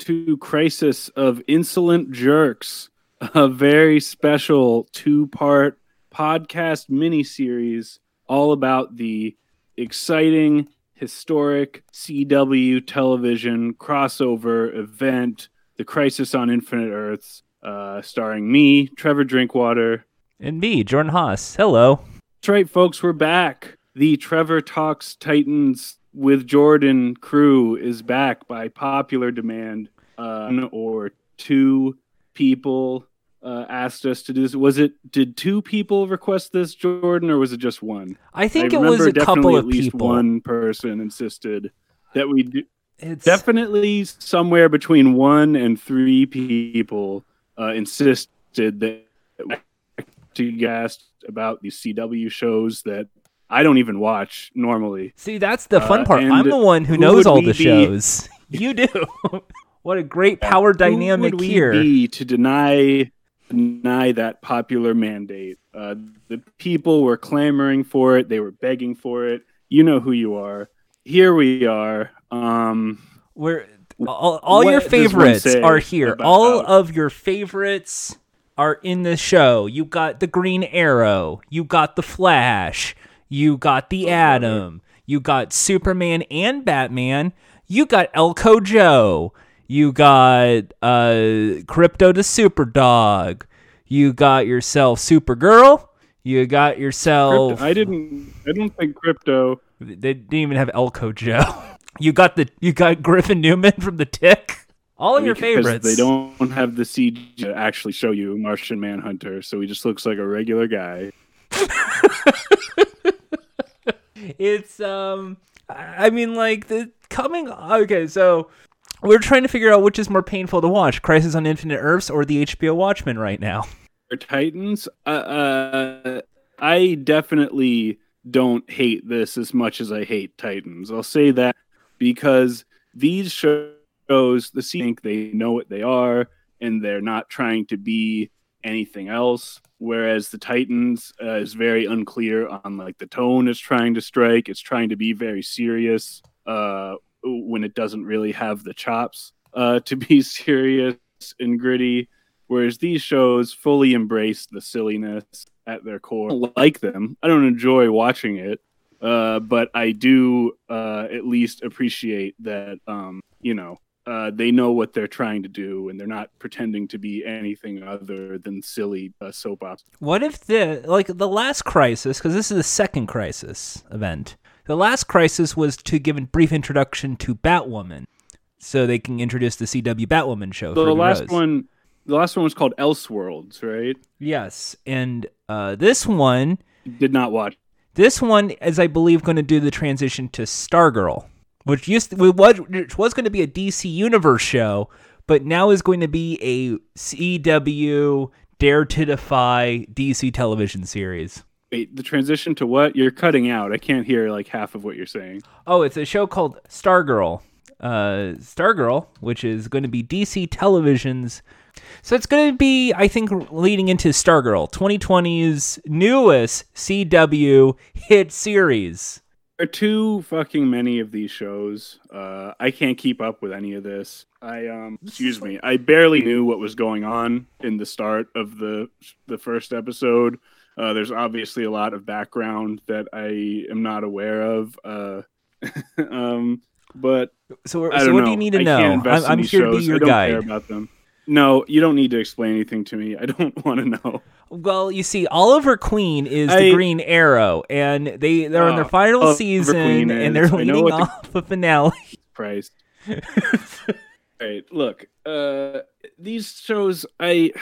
to Crisis of Insolent Jerks, a very special two-part podcast miniseries all about the exciting, historic CW television crossover event, The Crisis on Infinite Earths, uh, starring me, Trevor Drinkwater. And me, Jordan Haas. Hello. That's right, folks, we're back. The Trevor Talks Titans with Jordan crew is back by popular demand. Uh, one or two people uh, asked us to do this. Was it? Did two people request this, Jordan, or was it just one? I think I it was a couple of at least people. one person insisted that we do. It's Definitely somewhere between one and three people uh, insisted that to guest about these CW shows that I don't even watch normally. See, that's the fun Uh, part. I'm the one who who knows all the be- shows. you do. what a great power dynamic would we here. be to deny deny that popular mandate? Uh, the people were clamoring for it. They were begging for it. You know who you are. Here we are. Um, We're all, all your what does one favorites are here. about- all of your favorites are in the show. You got the Green Arrow. You got the Flash. You got the Atom. You got Superman and Batman. You got Elko Joe. You got uh, Krypto the Superdog. You got yourself Supergirl. You got yourself. Krypto, I didn't. I don't think Krypto. They didn't even have Elko Joe. You got the you got Griffin Newman from the Tick. All of your favorites. They don't have the CG to actually show you Martian Manhunter, so he just looks like a regular guy. It's um, I mean, like the coming. Okay, so we're trying to figure out which is more painful to watch: Crisis on Infinite Earths or the HBO Watchmen right now. Or Titans. Uh, uh, I definitely don't hate this as much as I hate Titans. I'll say that because these shows, the think they know what they are, and they're not trying to be anything else. Whereas the Titans uh, is very unclear on like the tone it's trying to strike. It's trying to be very serious uh, when it doesn't really have the chops uh, to be serious and gritty. Whereas these shows fully embrace the silliness at their core. I like them. I don't enjoy watching it, uh, but I do uh, at least appreciate that um, you know uh, they know what they're trying to do, and they're not pretending to be anything other than silly uh, soap operas. What if the like the last crisis? Because this is the second crisis event. The last crisis was to give a brief introduction to Batwoman, so they can introduce the CW Batwoman show. So the the last Rose. one, the last one was called Elseworlds, right? yes, and uh, this one Did not watch. This one is, I believe, going to do the transition to Stargirl, which used to, was which was going to be a DC Universe show, but now is going to be a CW Dare to Defy DC television series. Wait, the transition to what? You're cutting out. I can't hear like half of what you're saying. Oh, it's a show called Stargirl. Uh, Stargirl, which is going to be DC Television's. So it's going to be, I think, leading into Stargirl, 2020's newest CW hit series. Are too fucking many of these shows. Uh, I can't keep up with any of this. I um, excuse me. I barely knew what was going on in the start of the the first episode. Uh, there's obviously a lot of background that I am not aware of. Uh, um, but So, so what know. do you need to know? I'm, I'm here to be your I don't guide. care about them. No, you don't need to explain anything to me. I don't want to know. Well, you see, Oliver Queen is the Green Arrow, and they they're in their Oh, final Oliver season, Queen and is- they're leading the- off a finale. Christ. right, look, uh, these shows, I,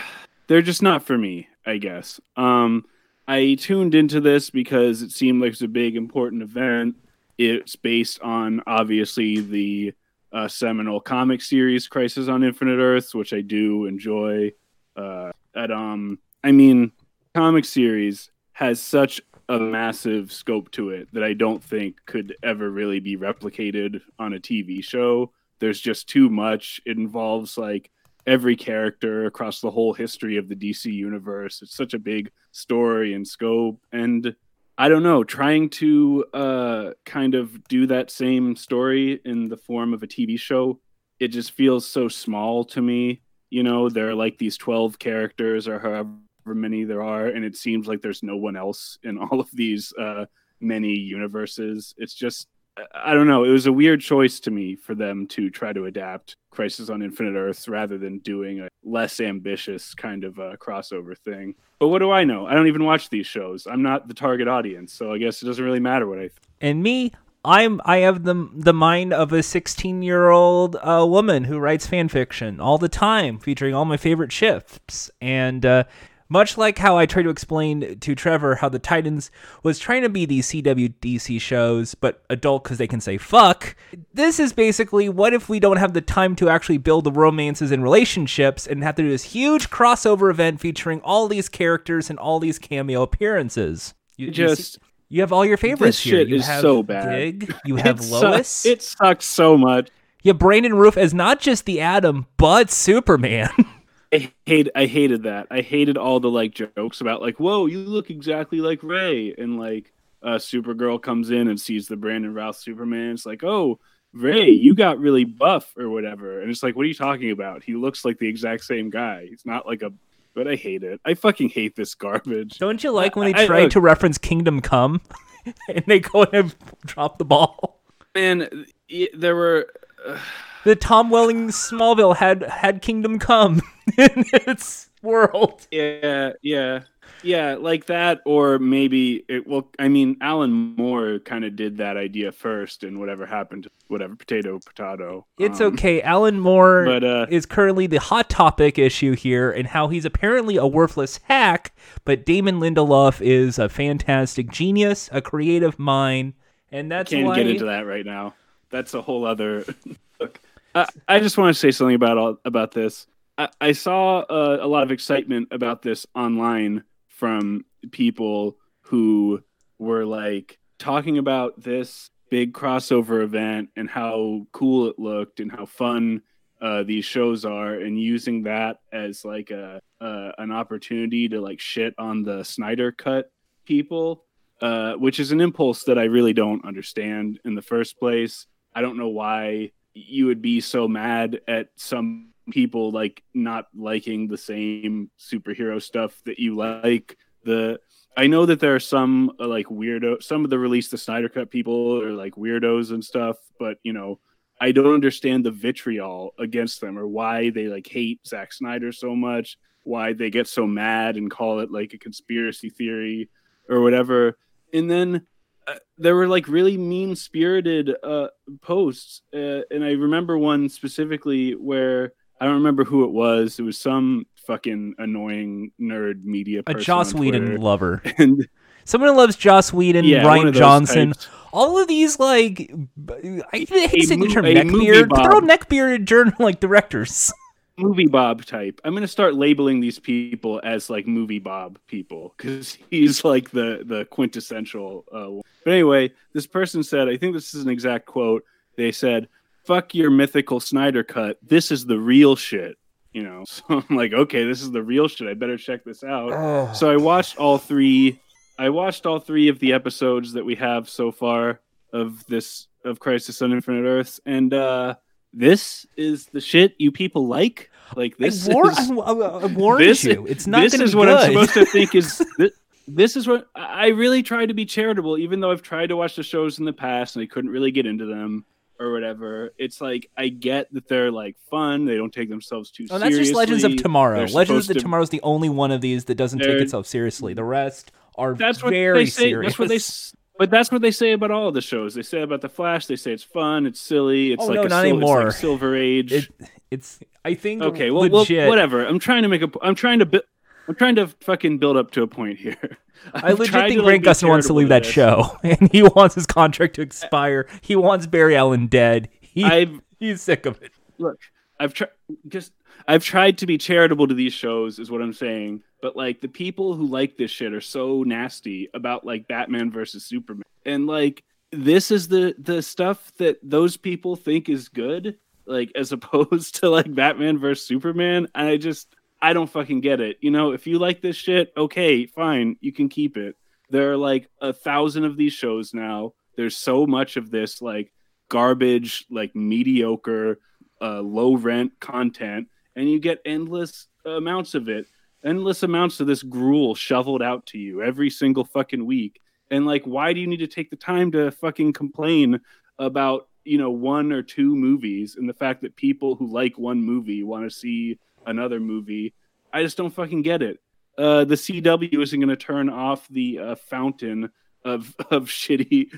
they're just not for me. I guess. Um, I tuned into this because it seemed like it's a big, important event. It's based on obviously the uh, seminal comic series Crisis on Infinite Earths, which I do enjoy. Uh, at um, I mean, comic series has such a massive scope to it that I don't think could ever really be replicated on a TV show. There's just too much. It involves like every character across the whole history of the DC universe. It's such a big story and scope. And I don't know, trying to uh, kind of do that same story in the form of a TV show it just feels so small to me. You know, there are like these 12 characters or however many there are, and it seems like there's no one else in all of these uh, many universes. It's just, I don't know. It was a weird choice to me for them to try to adapt Crisis on Infinite Earths rather than doing a less ambitious kind of a crossover thing. But what do I know? I don't even watch these shows. I'm not the target audience, so I guess it doesn't really matter what I think. And me, I'm I have the the mind of a 16 year old uh, woman who writes fan fiction all the time, featuring all my favorite ships. And uh, much like how I try to explain to Trevor how the Titans was trying to be these CWDC shows, but adult because they can say fuck, this is basically what if we don't have the time to actually build the romances and relationships and have to do this huge crossover event featuring all these characters and all these cameo appearances? You, just. You, you have all your favorites this here. shit You is have so bad. Dig, you have it Lois. it sucks so much. Yeah, Brandon Routh as not just the Atom, but Superman. I hate I hated that. I hated all the like jokes about like, whoa, you look exactly like Ray, and like uh Supergirl comes in and sees the Brandon Routh Superman. It's like, oh, Ray, you got really buff or whatever. And it's like, what are you talking about? He looks like the exact same guy. He's not like a but I hate it. I fucking hate this garbage. Don't you like when they I- I- try look. to reference Kingdom Come and they go and drop the ball? Man, there were The Tom Welling Smallville had had Kingdom Come in its world. Yeah, yeah, yeah, like that, or maybe it. Well, I mean, Alan Moore kind of did that idea first, and whatever happened, to whatever potato, potato. It's Um, okay. Alan Moore but, uh, is currently the hot topic issue here, and how he's apparently a worthless hack, but Damon Lindelof is a fantastic genius, a creative mind, and that's Can't why. get into that right now. That's a whole other. Look, I, I just want to say something about all about this. I, I saw uh, a lot of excitement about this online from people who were like talking about this big crossover event and how cool it looked and how fun uh, these shows are, and using that as like a uh, an opportunity to like shit on the Snyder cut people uh, which is an impulse that I really don't understand in the first place. I don't know why you would be so mad at some people like not liking the same superhero stuff that you like. The I know that there are some uh, like weirdo, some of the release the Snyder Cut people are like weirdos and stuff, but you know, I don't understand the vitriol against them or why they like hate Zack Snyder so much, why they get so mad and call it like a conspiracy theory or whatever. And then uh, there were like really mean spirited uh, posts. Uh, and I remember one specifically where I don't remember who it was. It was some fucking annoying nerd media a. Joss on Whedon Twitter. lover. And Someone who loves Joss Whedon, yeah, Rian Johnson, types. all of these like I hate A saying the term a neckbeard, but they're all neckbearded journal like directors. movie Bob type. I'm gonna start labeling these people as like movie Bob people because he's like the the quintessential. Uh, one. but anyway, this person said, I think this is an exact quote. They said, "Fuck your mythical Snyder cut. This is the real shit." You know, so I'm like, okay, this is the real shit. I better check this out. So I watched all three. I watched all three of the episodes that we have so far of this of Crisis on Infinite Earths, and uh, this is the shit you people like. Like this I, war- is I, I, I warned this, you. It's not this is what good. I'm supposed to think is this, this is what I really try to be charitable, even though I've tried to watch the shows in the past and I couldn't really get into them or whatever. It's like I get that they're like fun; they don't take themselves too Oh, that's just Legends of Tomorrow. They're Legends of to- Tomorrow is the only one of these that doesn't take itself seriously. The rest are That's what very they say. serious. That's what they. But that's what they say about all of the shows. They say about the Flash. They say it's fun, it's silly, it's Oh, like no, a not sil- anymore. like Silver Age. It, it's. I think. okay, well, well, whatever. I'm trying to make a. I'm trying to. bu- I'm trying to fucking build up to a point here. I legit think Grant Gustin wants to leave that this. show, and he wants his contract to expire. He wants Barry Allen dead. He, I've he's sick of it. look, I've tried just I've tried to be charitable to these shows, is what I'm saying. But like the people who like this shit are so nasty about like Batman versus Superman, and like this is the the stuff that those people think is good, like as opposed to like Batman versus Superman. And I just I don't fucking get it. You know, if you like this shit, okay, fine, you can keep it. There are like a thousand of these shows now. There's so much of this like garbage, like mediocre uh, low rent content, and you get endless amounts of it, endless amounts of this gruel shoveled out to you every single fucking week. And like, why do you need to take the time to fucking complain about you know one or two movies and the fact that people who like one movie want to see another movie? I just don't fucking get it. Uh, the CW isn't going to turn off the uh, fountain of of shitty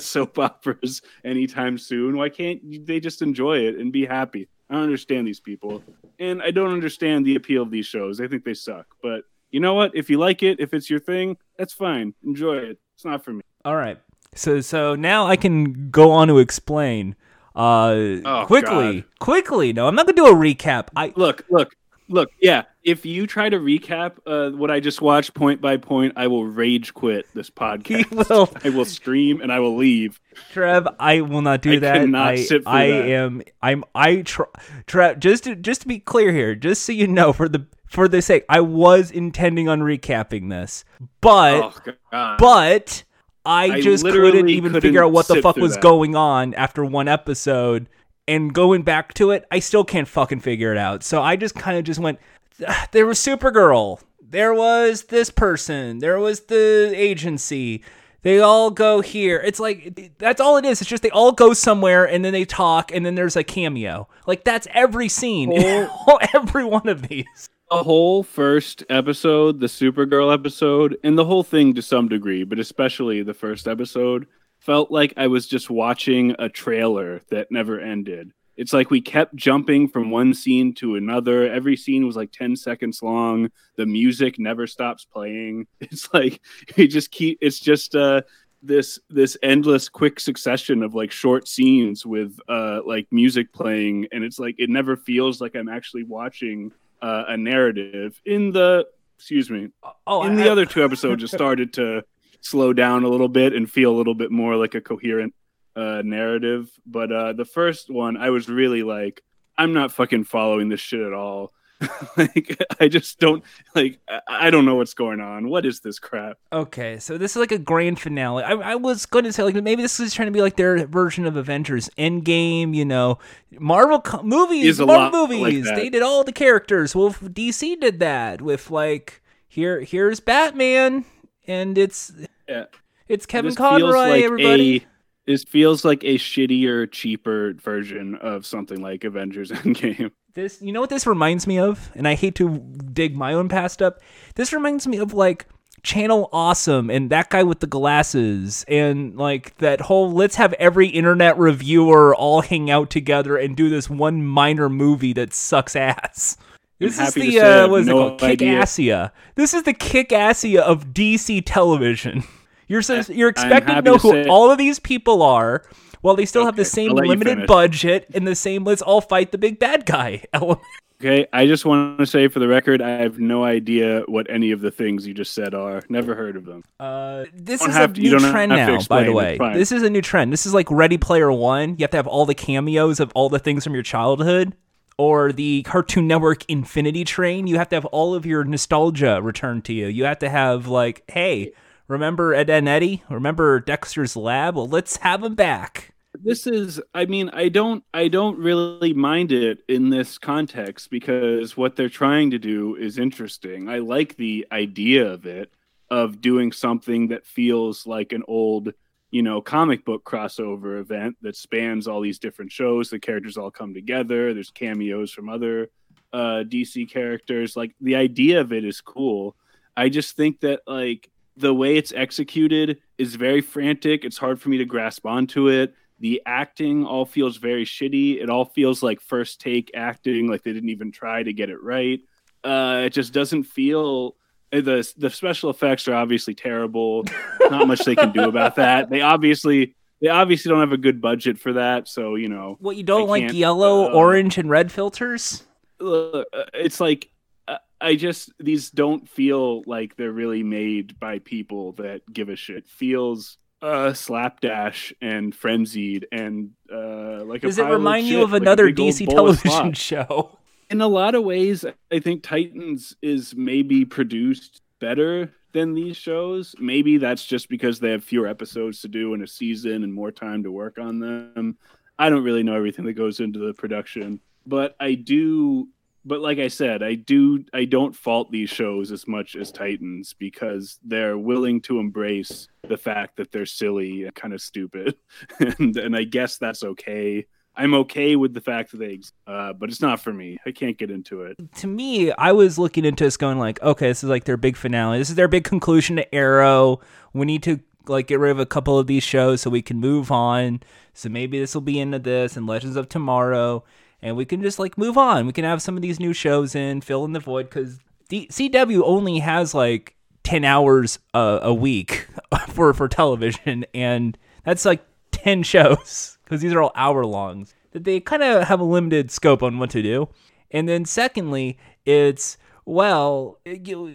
soap operas anytime soon. Why can't they just enjoy it and be happy? I don't understand these people, and I don't understand the appeal of these shows. I think they suck. But you know what? If you like it, if it's your thing, that's fine. Enjoy it. It's not for me. All right. So so now I can go on to explain. Uh, Oh, quickly, God. quickly. No, I'm not gonna do a recap. I Look, look, look. Yeah, if you try to recap uh, what I just watched point by point, I will rage quit this podcast. will. I will stream and I will leave. Trev, I will not do I that. cannot I, sit I that. am. I'm. I. Tr- Trev, just to just to be clear here, just so you know, for the for the sake, I was intending on recapping this, but oh God. but I, I just couldn't even couldn't figure out what the fuck was that. going on after one episode. And going back to it, I still can't fucking figure it out. So I just kind of just went. There was Supergirl. There was this person. There was the agency. They all go here. It's like that's all it is. It's just they all go somewhere and then they talk and then there's a cameo. Like that's every scene. every one of these. The whole first episode, the Supergirl episode, and the whole thing to some degree, but especially the first episode, felt like I was just watching a trailer that never ended. It's like we kept jumping from one scene to another. Every scene was like 10 seconds long. The music never stops playing. It's like you just keep it's just uh this this endless quick succession of like short scenes with uh like music playing and it's like it never feels like I'm actually watching uh, a narrative in the excuse me Oh, in I- the other two episodes it started to slow down a little bit and feel a little bit more like a coherent uh narrative. But uh the first one i was really like i'm not fucking following this shit at all like i just don't like I, don't know what's going on what is this crap Okay, so this is like a grand finale. I, I was going to say like maybe this is trying to be like their version of Avengers Endgame. You know, Marvel co- movies, Marvel like movies. that. they did all the characters. Well, DC did that with like here here's Batman, and it's Yeah. it's Kevin This Conroy. like everybody. a- this feels like a shittier cheaper version of something like avengers endgame This, you know what this reminds me of? And I hate to dig my own past up. This reminds me of like Channel Awesome and that guy with the glasses and like that whole let's have every internet reviewer all hang out together and do this one minor movie that sucks ass. This is the uh, what is no it called? Kick. Assia. This is the Kickassia of DC television. You're so, you're expected to know to who all of these people are, while they still have the same I'll let you limited budget and the same let's all fight the big bad guy element. Okay, I just want to say for the record, I have no idea what any of the things you just said are. Never heard of them. Uh, this is a to- new trend now, by the way. This is a new trend. This is like Ready Player One. You have to have all the cameos of all the things from your childhood. Or the Cartoon Network Infinity Train. You have to have all of your nostalgia returned to you. You have to have, like, hey, remember Ed and Eddie? Remember Dexter's Lab? Well, let's have them back. This is, I mean, I don't, I don't really mind it in this context because what they're trying to do is interesting. I like the idea of it, of doing something that feels like an old, you know, comic book crossover event that spans all these different shows. The characters all come together. There's cameos from other uh, DC characters. Like the idea of it is cool. I just think that like the way it's executed is very frantic. It's hard for me to grasp onto it. The acting all feels very shitty. It all feels like first take acting, like they didn't even try to get it right. Uh, it just doesn't feel. uh, the The special effects are obviously terrible. Not much they can do about that. They obviously they obviously don't have a good budget for that. So you know, What, you don't like yellow, uh, orange, and red filters? uh, it's like uh, I just these don't feel like they're really made by people that give a shit. Feels uh slapdash and frenzied and uh like a Does it remind you shit, of another old DC television show? In a lot of ways, I think Titans is maybe produced better than these shows. Maybe that's just because they have fewer episodes to do in a season and more time to work on them. I don't really know everything that goes into the production, but I do. But like I said, I do. I don't fault these shows as much as Titans because they're willing to embrace the fact that they're silly and kind of stupid, and and I guess that's okay. I'm okay with the fact that they, uh, but it's not for me. I can't get into it. to me, I was looking into this going like, okay, this is like their big finale. This is their big conclusion to Arrow. We need to like get rid of a couple of these shows so we can move on. So maybe this will be into this and Legends of Tomorrow, and we can just like move on. We can have some of these new shows in, fill in the void because the CW only has like ten hours uh, a week for for television, and that's like ten shows because these are all hour longs. That they kind of have a limited scope on what to do. And then secondly, it's well,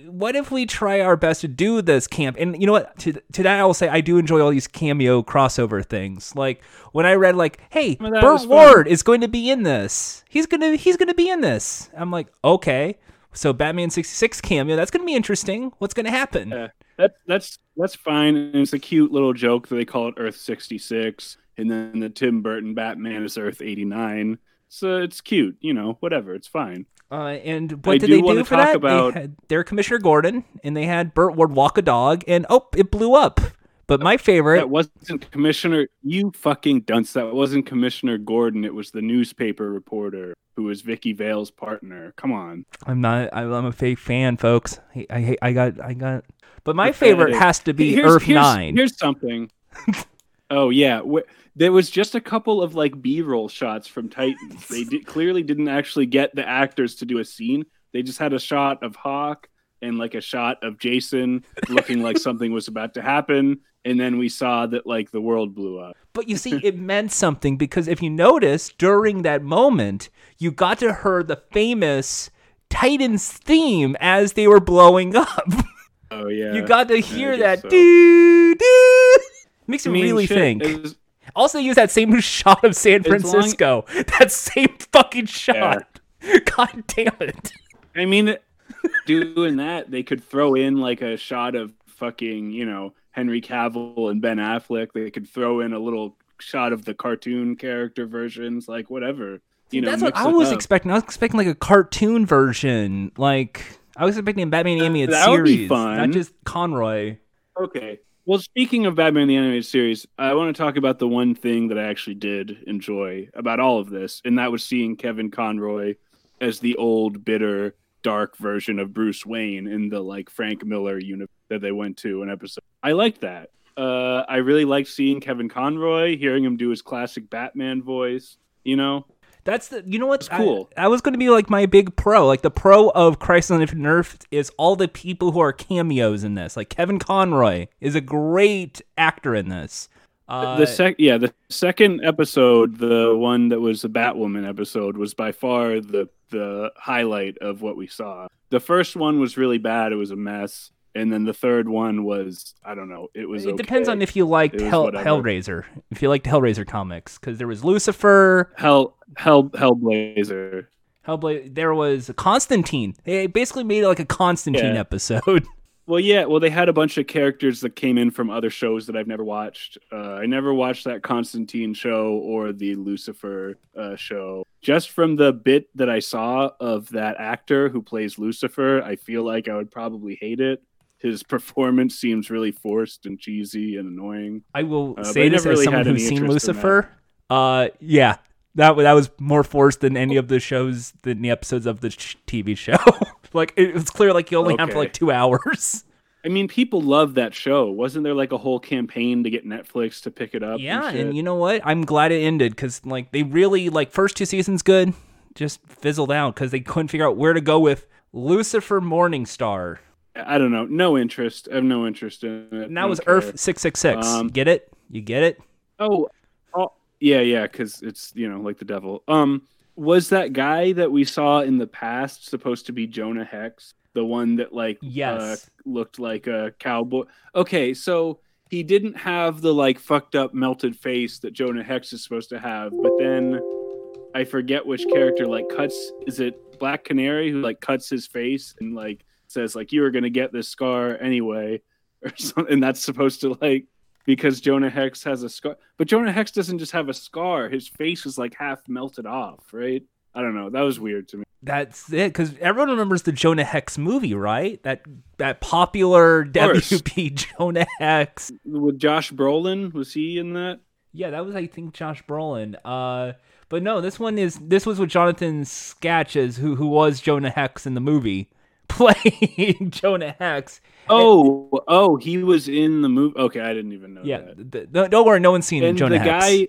what if we try our best to do this camp? And you know what? To, to that, I will say I do enjoy all these cameo crossover things. Like when I read, like, hey, Well, Burt was fun. Ward is going to be in this. He's gonna he's gonna be in this. I'm like, okay. So Batman 66 cameo, that's gonna be interesting. What's gonna happen? Yeah, that that's that's fine. And it's a cute little joke that they call it Earth sixty six, and then the Tim Burton Batman is Earth eighty nine. So it's cute, you know. Whatever, it's fine. Uh, and what I did do they do for talk that? about- They had their Commissioner Gordon, and they had Burt Ward walk a dog, and oh, it blew up. But my favorite, That wasn't Commissioner. You fucking dunce. That wasn't Commissioner Gordon. It was the newspaper reporter who was Vicki Vale's partner. Come on. I'm not. I- I'm a fake fan, folks. I, I, I got, I got. But my favorite has to be Here's- Earth here's- Nine. Here's something. oh yeah, Wh- there was just a couple of like B-roll shots from Titans. They did, clearly didn't actually get the actors to do a scene. They just had a shot of Hawk and like a shot of Jason looking like something was about to happen, and then we saw that like the world blew up. But you see, it meant something because if you notice during that moment, you got to hear the famous Titans theme as they were blowing up. Oh yeah, you got to hear that. so. Doo, doo. Makes I you mean, really shit, think. Also use that same shot of San As long- Francisco. That same fucking shot. God damn it. I mean, doing that, they could throw in like a shot of fucking, you know, Henry Cavill and Ben Affleck. They could throw in a little shot of the cartoon character versions, like whatever. You know, That's what I was up. expecting. I was expecting like a cartoon version. Like I was expecting a Batman animated That series, fun. not just Conroy. Okay. Well, speaking of Batman the Animated Series, I want to talk about the one thing that I actually did enjoy about all of this, and that was seeing Kevin Conroy as the old, bitter, dark version of Bruce Wayne in the like Frank Miller universe that they went to an episode. I liked that. Uh, I really liked seeing Kevin Conroy, hearing him do his classic Batman voice. You know, That's the you know what's It's cool. I, I was going to be like my big pro. Like the pro of Crisis on Infinite Earth is all the people who are cameos in this. Like Kevin Conroy is a great actor in this. Uh, the sec yeah the second episode the one that was the batwoman episode was by far the the highlight of what we saw the first one was really bad it was a mess and then the third one was i don't know it was it depends on if you liked Hell. Hellraiser. If you liked Hellraiser comics, because there was Lucifer, hell hell hellblazer Hellblazer. There was Constantine. They basically made it like a Constantine Yeah. episode. well yeah well they had a bunch of characters that came in from other shows that i've never watched uh, i never watched that constantine show or the lucifer uh, show just from the bit that i saw of that actor who plays lucifer i feel like i would probably hate it his performance seems really forced and cheesy and annoying I will Uh, say this as really someone who's seen Lucifer. Uh, yeah, that that was more forced than any of the shows than the episodes of the TV show. like it was clear, like you only have for like two hours. i mean people love that show wasn't there like a whole campaign to get netflix to pick it up yeah, and, and you know what? I'm glad it ended because like they really like first two seasons good, just fizzled out because they couldn't figure out where to go with Lucifer Morningstar. I don't know no interest i have no interest in it And that was care. Earth six six six. Um, Get it? You get it? Oh, oh yeah, yeah, because it's you know like the devil. Um, was that guy that we saw in the past supposed to be Jonah Hex, the one that like Yes. uh, looked like a cowboy? Okay, so he didn't have the like fucked up melted face that Jonah Hex is supposed to have, but then I forget which character like cuts. Is it Black Canary who like cuts his face and like says like you were gonna get this scar anyway, or something? And that's supposed to like because Jonah Hex has a scar. But Jonah Hex doesn't just have a scar; his face is like half melted off, right? I don't know. That was weird to me. That's it, because everyone remembers the Jonah Hex movie, right? That that popular. WB Jonah Hex. With Josh Brolin, was he in that? Yeah, that was I think Josh Brolin. Uh, but no, this one is this was with Jonathan Sketches, who who was Jonah Hex in the movie, playing Jonah Hex. Oh, oh, he was in the movie. Okay, I didn't even know Yeah, that. th- th- don't worry, no one's seen And Jonah the Hex. guy,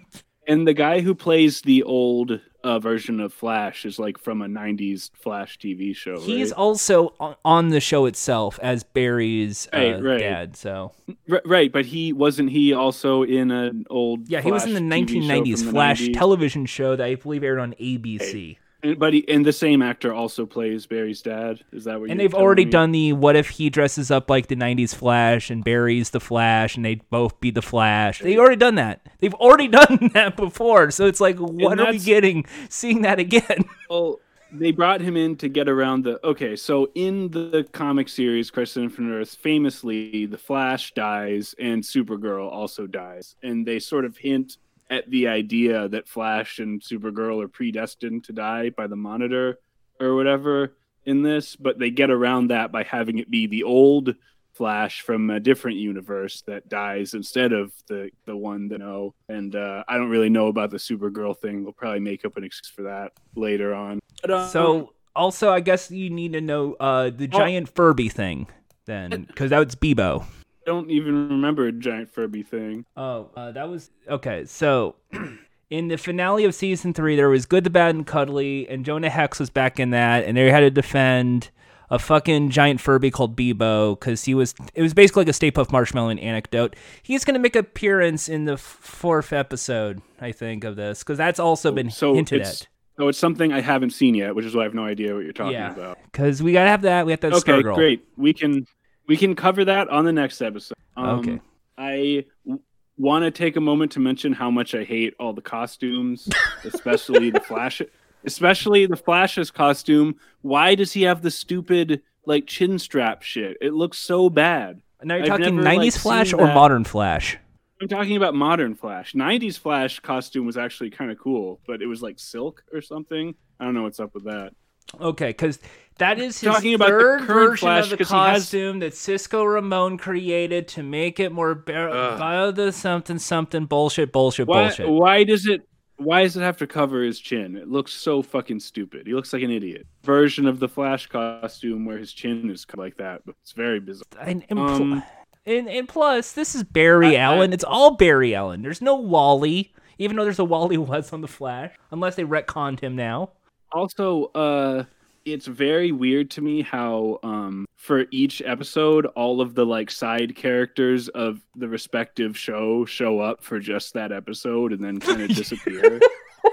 and the guy who plays the old uh, version of Flash is like from a '90s Flash TV show. He's right? also on- the show itself as Barry's uh, Right, right. dad. So R- right, but he wasn't he also in an old yeah, he was in the Flash TV show 1990s from the Flash 90s? television show that I believe aired on ABC. And- But he, and the same actor also plays Barry's dad. Is that what? And they've already me? done the what if he dresses up like the 90s Flash and Barry's the Flash and they'd both be the Flash. They've already done that. They've already done that before. So it's like, what are we getting seeing that again? Well, they brought him in to get around the. Okay, so in the comic series Crisis on Infinite Earth, famously, the Flash dies and Supergirl also dies, and they sort of hint at the idea that Flash and Supergirl are predestined to die by the Monitor or whatever in this, but they get around that by having it be the old Flash from a different universe that dies instead of the the one that know. And uh, I don't really know about the Supergirl thing. We'll probably make up an excuse for that later on. But, uh, So also, I guess you need to know uh, the giant Furby thing then, because that was Beebo. I don't even remember a giant Furby thing. Oh, uh, that was okay. So, in the finale of season three, there was Good, the Bad, and Cuddly, and Jonah Hex was back in that, and they had to defend a fucking giant Furby called Beebo because he was. It was basically like a Stay Puft Marshmallow anecdote. He's gonna make appearance in the fourth episode, I think, of this because that's also been So hinted at. so it's something I haven't seen yet, which is why I have no idea what you're talking Yeah, about. because we gotta have that. We have that Okay, great. We can we can cover that on the next episode. Um, Okay. I w- want to take a moment to mention how much I hate all the costumes, especially the Flash, especially the Flash's costume. Why does he have the stupid like chin strap shit? It looks so bad. Now you're I've talking never, 90s like, Flash or that. modern Flash? I'm talking about modern Flash. 90s Flash costume was actually kind of cool, but it was like silk or something. I don't know what's up with that. Okay, because that is his Talking about the third current version Flash, of the he has- costume that Cisco Ramon created to make it more bar- Ugh. bio the something something bullshit bullshit Why, bullshit. why does it why does it have to cover his chin? It looks so fucking stupid. He looks like an idiot. Version of the Flash costume where his chin is cut like that, but it's very bizarre. And, and, pl- Um, and, and plus, this is Barry I- Allen. I- it's all Barry Allen. There's no Wally, even though there's a Wally was on the Flash, unless they retconned him now. Also, uh it's very weird to me how um for each episode all of the like side characters of the respective show show up for just that episode and then kind of disappear.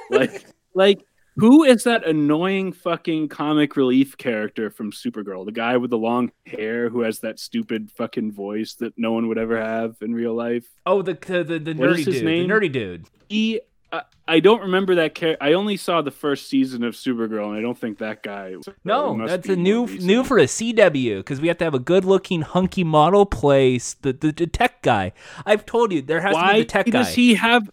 like like who is that annoying fucking comic relief character from Supergirl? The guy with the long hair who has that stupid fucking voice that no one would ever have in real life. Oh, the the the, the nerdy his dude, name? the nerdy dude. He I, I don't remember that character. I only saw the first season of Supergirl, and I don't think that guy. No, that's a new new for a CW because we have to have a good looking hunky model place the, the the tech guy. I've told you there has to be the tech does guy. he have?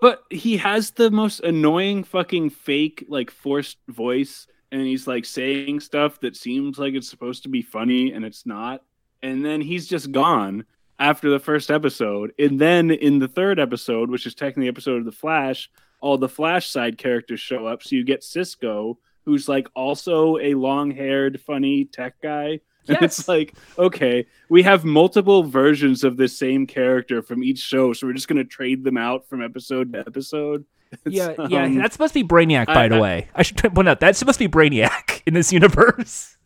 But he has the most annoying fucking fake like forced voice, and he's like saying stuff that seems like it's supposed to be funny, and it's not. And then he's just gone after the first episode, and then in the third episode, which is technically episode of the Flash, all the Flash side characters show up. So you get Cisco, who's like also a long-haired, funny tech guy. And it's like, okay, we have multiple versions of the same character from each show, so we're just gonna trade them out from episode to episode. It's, yeah, yeah, um, that's supposed to be Brainiac, by I- the I- way. I should point out that's supposed to be Brainiac in this universe.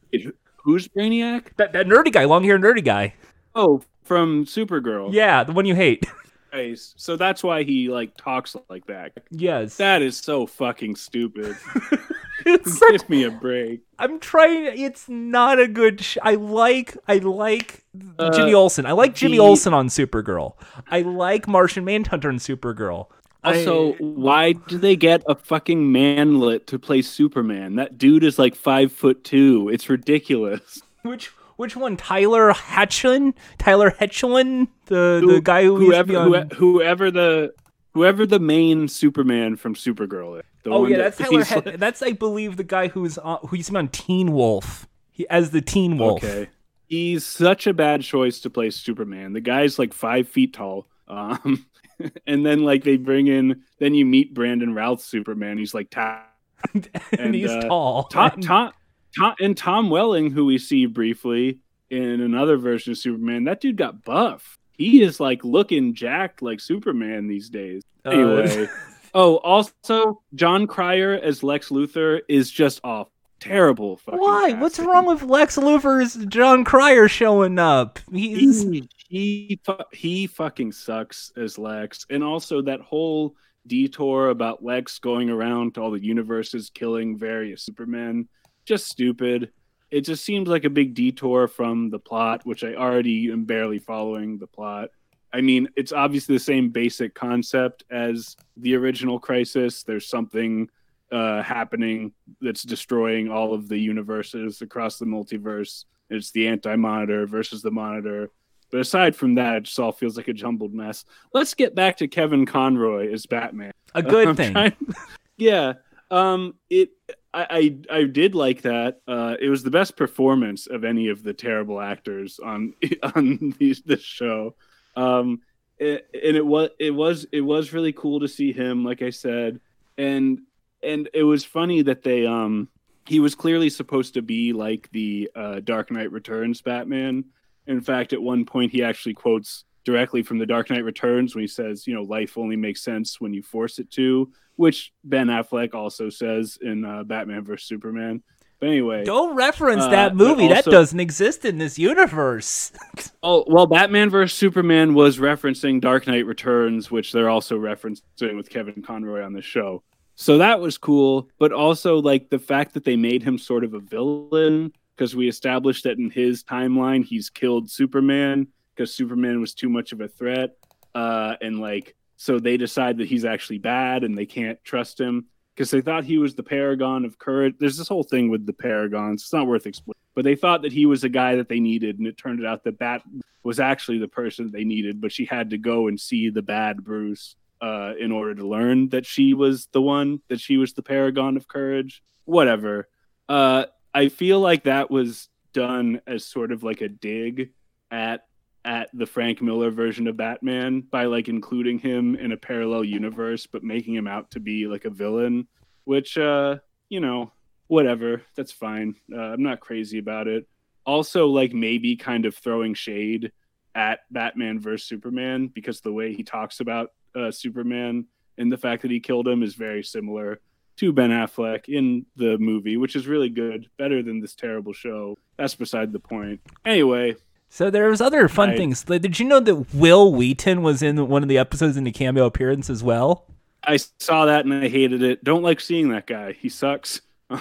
who's Brainiac? That that nerdy guy, long hair nerdy guy. Oh, from Supergirl. Yeah, the one you hate. Nice. So that's why he like talks like that. yes, That is so fucking stupid. such, Give me a break. I'm trying. It's not a good. Sh- I like. I like Uh, Jimmy Olsen. I like Jimmy the- Olsen on Supergirl. I like Martian Manhunter on Supergirl. Also, I- why do they get a fucking manlet to play Superman? That dude is like five foot two. It's ridiculous. which Which one? Tyler Hoechlin? Tyler Hoechlin? The Who- the guy who whoever on... whoever the whoever the main Superman from Supergirl is. The Oh one yeah, that- that's Tyler. Het- like- that's I believe the guy who's on, who used to on Teen Wolf. He, as the Teen Wolf. Okay. He's such a bad choice to play Superman. The guy's like five feet tall. Um, and then like they bring in, then you meet Brandon Routh's Superman. He's like Tom, and, And, he's uh, tall. Tom, Tom, Tom, and Tom Welling, who we see briefly in another version of Superman. That dude got buff. He is like looking jacked like Superman these days. Uh, Anyway. oh, also Jon Cryer as Lex Luthor is just off. Terrible. Fucking Why? What's wrong with Lex Luthor's Jon Cryer showing up? He's he he, he fucking sucks as Lex, and also that whole detour about Lex going around to all the universes killing various Supermen, just stupid. It just seems like a big detour from the plot, which I already am barely following the plot. I mean, it's obviously the same basic concept as the original Crisis. There's something uh, happening that's destroying all of the universes across the multiverse. It's the Anti Monitor versus the Monitor. But aside from that, it just all feels like a jumbled mess. Let's get back to Kevin Conroy as Batman. a good thing. trying- yeah. Um. It. I, I. I did like that. Uh. It was the best performance of any of the terrible actors on on these this show. Um. It, and it was it was it was really cool to see him. Like I said, and and it was funny that they um he was clearly supposed to be like the uh, Dark Knight Returns Batman. In fact, at one point he actually quotes directly from the Dark Knight Returns when he says, "You know, life only makes sense when you force it to," which Ben Affleck also says in uh, Batman vs Superman. But anyway, Don't reference Uh, that movie. that doesn't exist in this universe. oh well, Batman vs Superman was referencing Dark Knight Returns, which they're also referencing with Kevin Conroy on the show. So that was cool, but also like the fact that they made him sort of a villain because we established that in his timeline he's killed Superman because Superman was too much of a threat, uh, and like so they decide that he's actually bad and they can't trust him because they thought he was the paragon of courage. There's this whole thing with the paragons. It's not worth explaining, but they thought that he was a guy that they needed, and it turned out that Bat was actually the person they needed, but she had to go and see the bad Bruce uh, in order to learn that she was the one, that she was the paragon of courage. Whatever. Uh, I feel like that was done as sort of like a dig at at the Frank Miller version of Batman by like including him in a parallel universe but making him out to be like a villain, which uh, you know, whatever, that's fine. Uh, I'm not crazy about it. Also like maybe kind of throwing shade at Batman versus Superman because the way he talks about uh, Superman and the fact that he killed him is very similar to Ben Affleck in the movie, which is really good, better than this terrible show. That's beside the point. Anyway, So there was other fun I- things. Like, Did you know that Wil Wheaton was in one of the episodes in a cameo appearance as well? I saw that and I hated it. Don't like seeing that guy. He sucks.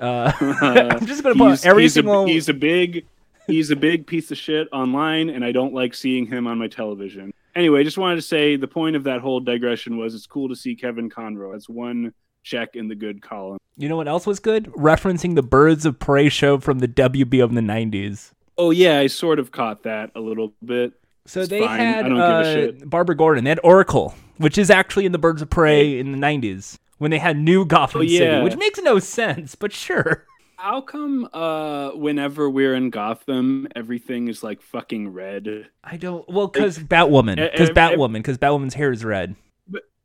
Uh, I'm just gonna put every he's single. A, he's a big, he's a big piece of shit online, and I don't like seeing him on my television. Anyway, just wanted to say the point of that whole digression was it's cool to see Kevin Conroy. That's one check in the good column. You know what else was good? Referencing the Birds of Prey show from the WB of the 90s. Oh yeah, I sort of caught that a little bit. So It's they fine. had I don't give a uh. Barbara Gordon. They had Oracle, which is actually in the Birds of Prey in the 90s when they had New Gotham Oh, yeah. City, which makes no sense, but sure. How come uh whenever we're in Gotham, everything is like fucking red? I don't. Well, because Batwoman. e- Because Batwoman. Because Batwoman's hair is red.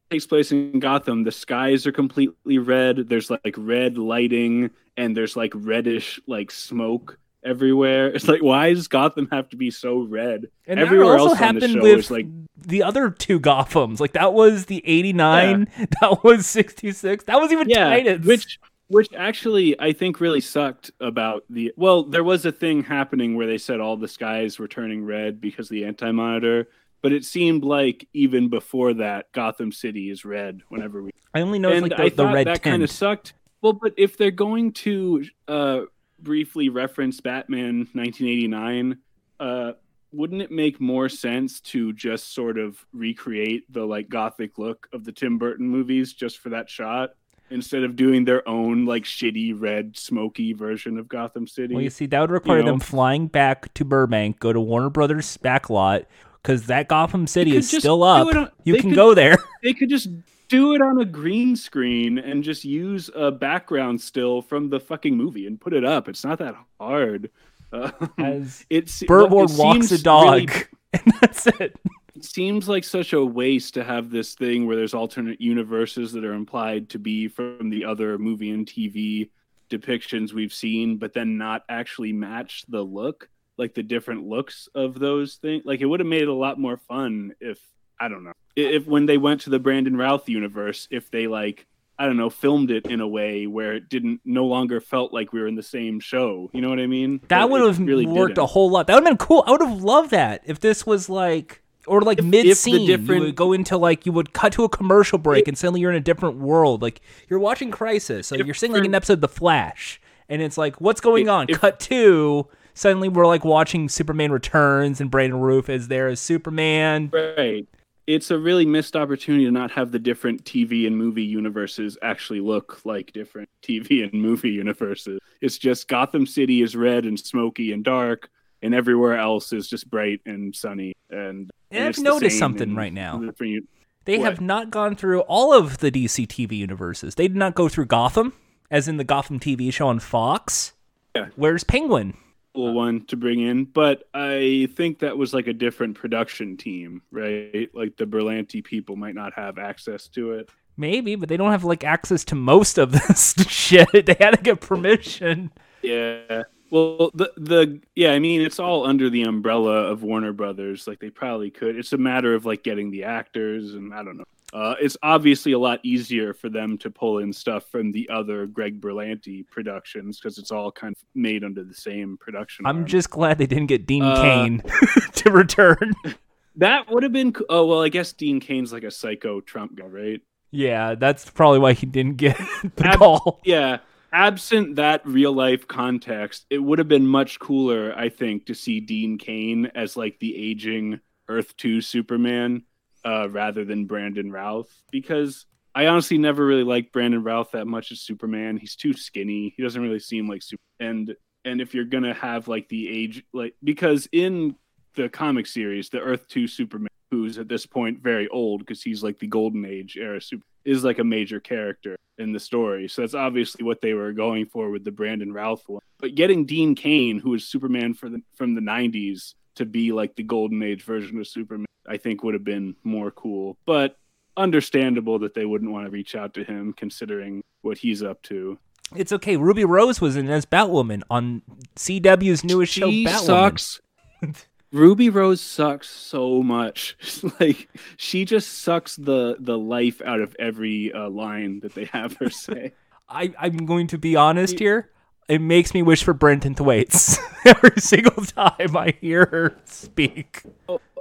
takes place in Gotham, the skies are completely red. There's like red lighting and there's like reddish like smoke everywhere. It's like why does Gotham have to be so red? And Everywhere else on the happened show with like the other two Gothams. Like that was the 89. That was 66. That was even yeah, Titans. which which actually I think really sucked about the well, there was a thing happening where they said all the skies were turning red because of the anti-monitor, but it seemed like even before that Gotham City is red whenever we I only know like the, I the thought red that kind of sucked. Well, but if they're going to uh, briefly referenced Batman 1989, uh, wouldn't it make more sense to just sort of recreate the like gothic look of the Tim Burton movies just for that shot? instead of doing their own like shitty red smoky version of Gotham City. Well, you see, that would require You know? them flying back to Burbank, go to Warner Brothers back lot, because that Gotham City is still up. on- you can could- go there. they could just do it on a green screen and just use a background still from the fucking movie and put it up. It's not that hard. Uh, As it's Birdboard it walks a seems dog, really- and that's it. it seems like such a waste to have this thing where there's alternate universes that are implied to be from the other movie and TV depictions we've seen, but then not actually match the look, like the different looks of those things. Like it would have made it a lot more fun if I don't know if when they went to the Brandon Routh universe, if they like I don't know filmed it in a way where it didn't no longer felt like we were in the same show. You know what I mean? That would have really worked didn't. a whole lot. That would have been cool. I would have loved that if this was like, or like If- if the mid scene, different... you different- would go into like you would cut to a commercial break, and suddenly you're in a different world. Like you're watching Crisis, like If you're seeing like an episode of The Flash, and it's like, what's going If- on? cut to suddenly we're like watching Superman Returns, and Brandon Routh is there as Superman. Right. It's a really missed opportunity to not have the different TV and movie universes actually look like different TV and movie universes. It's just Gotham City is red and smoky and dark, and everywhere else is just bright and sunny. And, And I've noticed something right now. different They What? have not gone through all of the DC TV universes. They did not go through Gotham, as in the Gotham TV show on Fox. Yeah. Where's Penguin? Cool one to bring in, but I think that was like a different production team, right? Like the Berlanti people might not have access to it. Maybe, but they don't have like access to most of this shit. They had to get permission. Yeah. Well, the the yeah, I mean, it's all under the umbrella of Warner Brothers. Like they probably could. It's a matter of like getting the actors, and I don't know. Uh, it's obviously a lot easier for them to pull in stuff from the other Greg Berlanti productions because it's all kind of made under the same production. I'm arm. just glad they didn't get Dean Uh, Cain to return. that would have been. co- Oh well, I guess Dean Cain's like a psycho Trump guy, right? Yeah, that's probably why he didn't get the Ab- call. Yeah. Absent that real life context, it would have been much cooler, I think, to see Dean Cain as like the aging Earth 2 Superman uh, rather than Brandon Routh. Because I honestly never really liked Brandon Routh that much as Superman. He's too skinny. He doesn't really seem like super and and if you're gonna have like the age like because in the comic series, the Earth 2 Superman, who's at this point very old because he's like the golden age era super is like a major character in the story. So that's obviously what they were going for with the Brandon Routh one. But getting Dean Cain, who is Superman for the, from the 90s, to be like the golden age version of Superman, I think would have been more cool. But understandable that they wouldn't want to reach out to him considering what he's up to. It's okay. Ruby Rose was in as Batwoman on CW's newest show, She sucks. Ruby Rose sucks so much. like she just sucks the the life out of every uh, line that they have her say. I, I'm going to be honest here. It makes me wish for Brenton Thwaites every single time I hear her speak.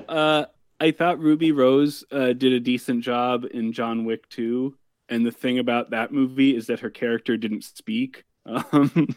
Uh, I thought Ruby Rose uh, did a decent job in John Wick 2. And the thing about that movie is that her character didn't speak. Um,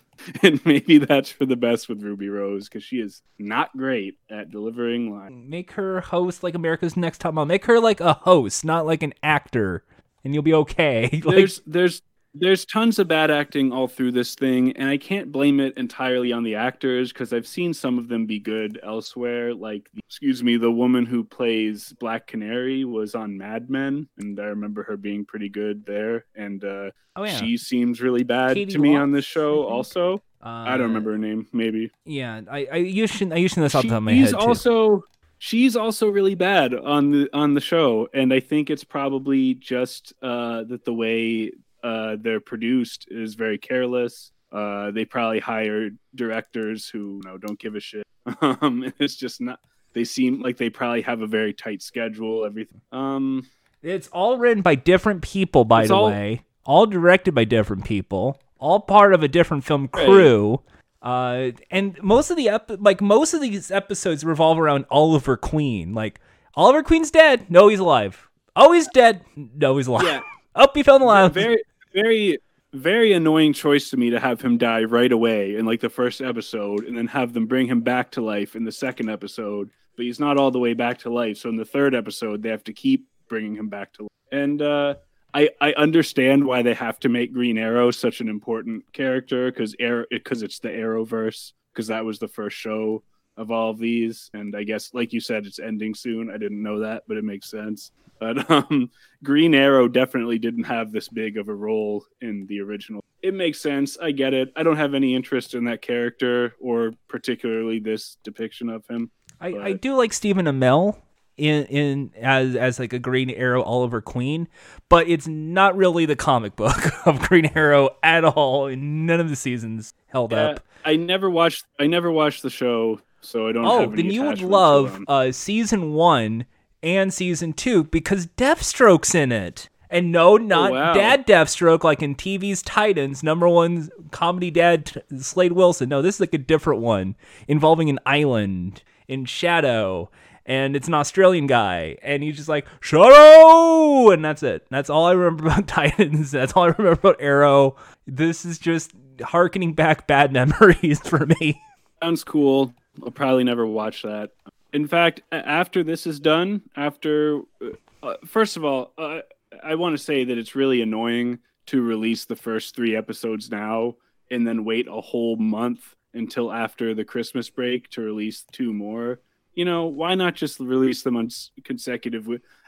and maybe that's for the best with Ruby Rose because she is not great at delivering lines. Make her host like America's Next Top Model. Make her like a host, not like an actor, and you'll be okay. like, There's there's there's tons of bad acting all through this thing, and I can't blame it entirely on the actors because I've seen some of them be good elsewhere. Like, excuse me, the woman who plays Black Canary was on Mad Men, and I remember her being pretty good there. And uh, oh yeah, she seems really bad Caity to me Lotz, on this show. Also, uh, I don't remember her name. Maybe Yeah, I I used to, I know this off the top of my she's head too. also she's also really bad on the on the show and i think it's probably just uh that the way uh they're produced is very careless uh they probably hired directors who you know don't give a shit um it's just not they seem like they probably have a very tight schedule everything um It's all written by different people, by the all- way. All directed by different people. All part of a different film Right. crew. Uh, and most of the ep- like most of these episodes revolve around Oliver Queen. Like Oliver Queen's dead. No, he's alive. Oh, he's dead. No, he's alive. Yeah. Oh, he fell in the lava. very very very annoying choice to me to have him die right away in like the first episode and then have them bring him back to life in the second episode but he's not all the way back to life. So in the third episode they have to keep bringing him back to life. And uh I I understand why they have to make Green Arrow such an important character because because it's the Arrowverse because that was the first show of all of these, and I guess like you said, it's ending soon. I didn't know that, but it makes sense. But um, Green Arrow definitely didn't have this big of a role in the original. It makes sense. I get it. I don't have any interest in that character or particularly this depiction of him. I, But- I do like Stephen Amell in in as as like a Green Arrow Oliver Queen, but it's not really the comic book of Green Arrow at all. In none of the seasons held Yeah, up. I never watched. I never watched the show, so I don't. Oh, have any then you would love uh, season one and season two because Deathstroke's in it. And no, not Oh, wow. Dad Deathstroke like in TV's Titans, number one comedy dad Slade Wilson. No, this is like a different one involving an island in Shadow. And it's an Australian guy, and he's just like Shadow, and that's it. That's all I remember about Titans. That's all I remember about Arrow. This is just harkening back bad memories for me. Sounds cool. I'll probably never watch that. In fact, after this is done, after uh, uh, first of all, uh, I want to say that it's really annoying to release the first three episodes now and then wait a whole month until after the Christmas break to release two more. You know, why not just release them on consecutive?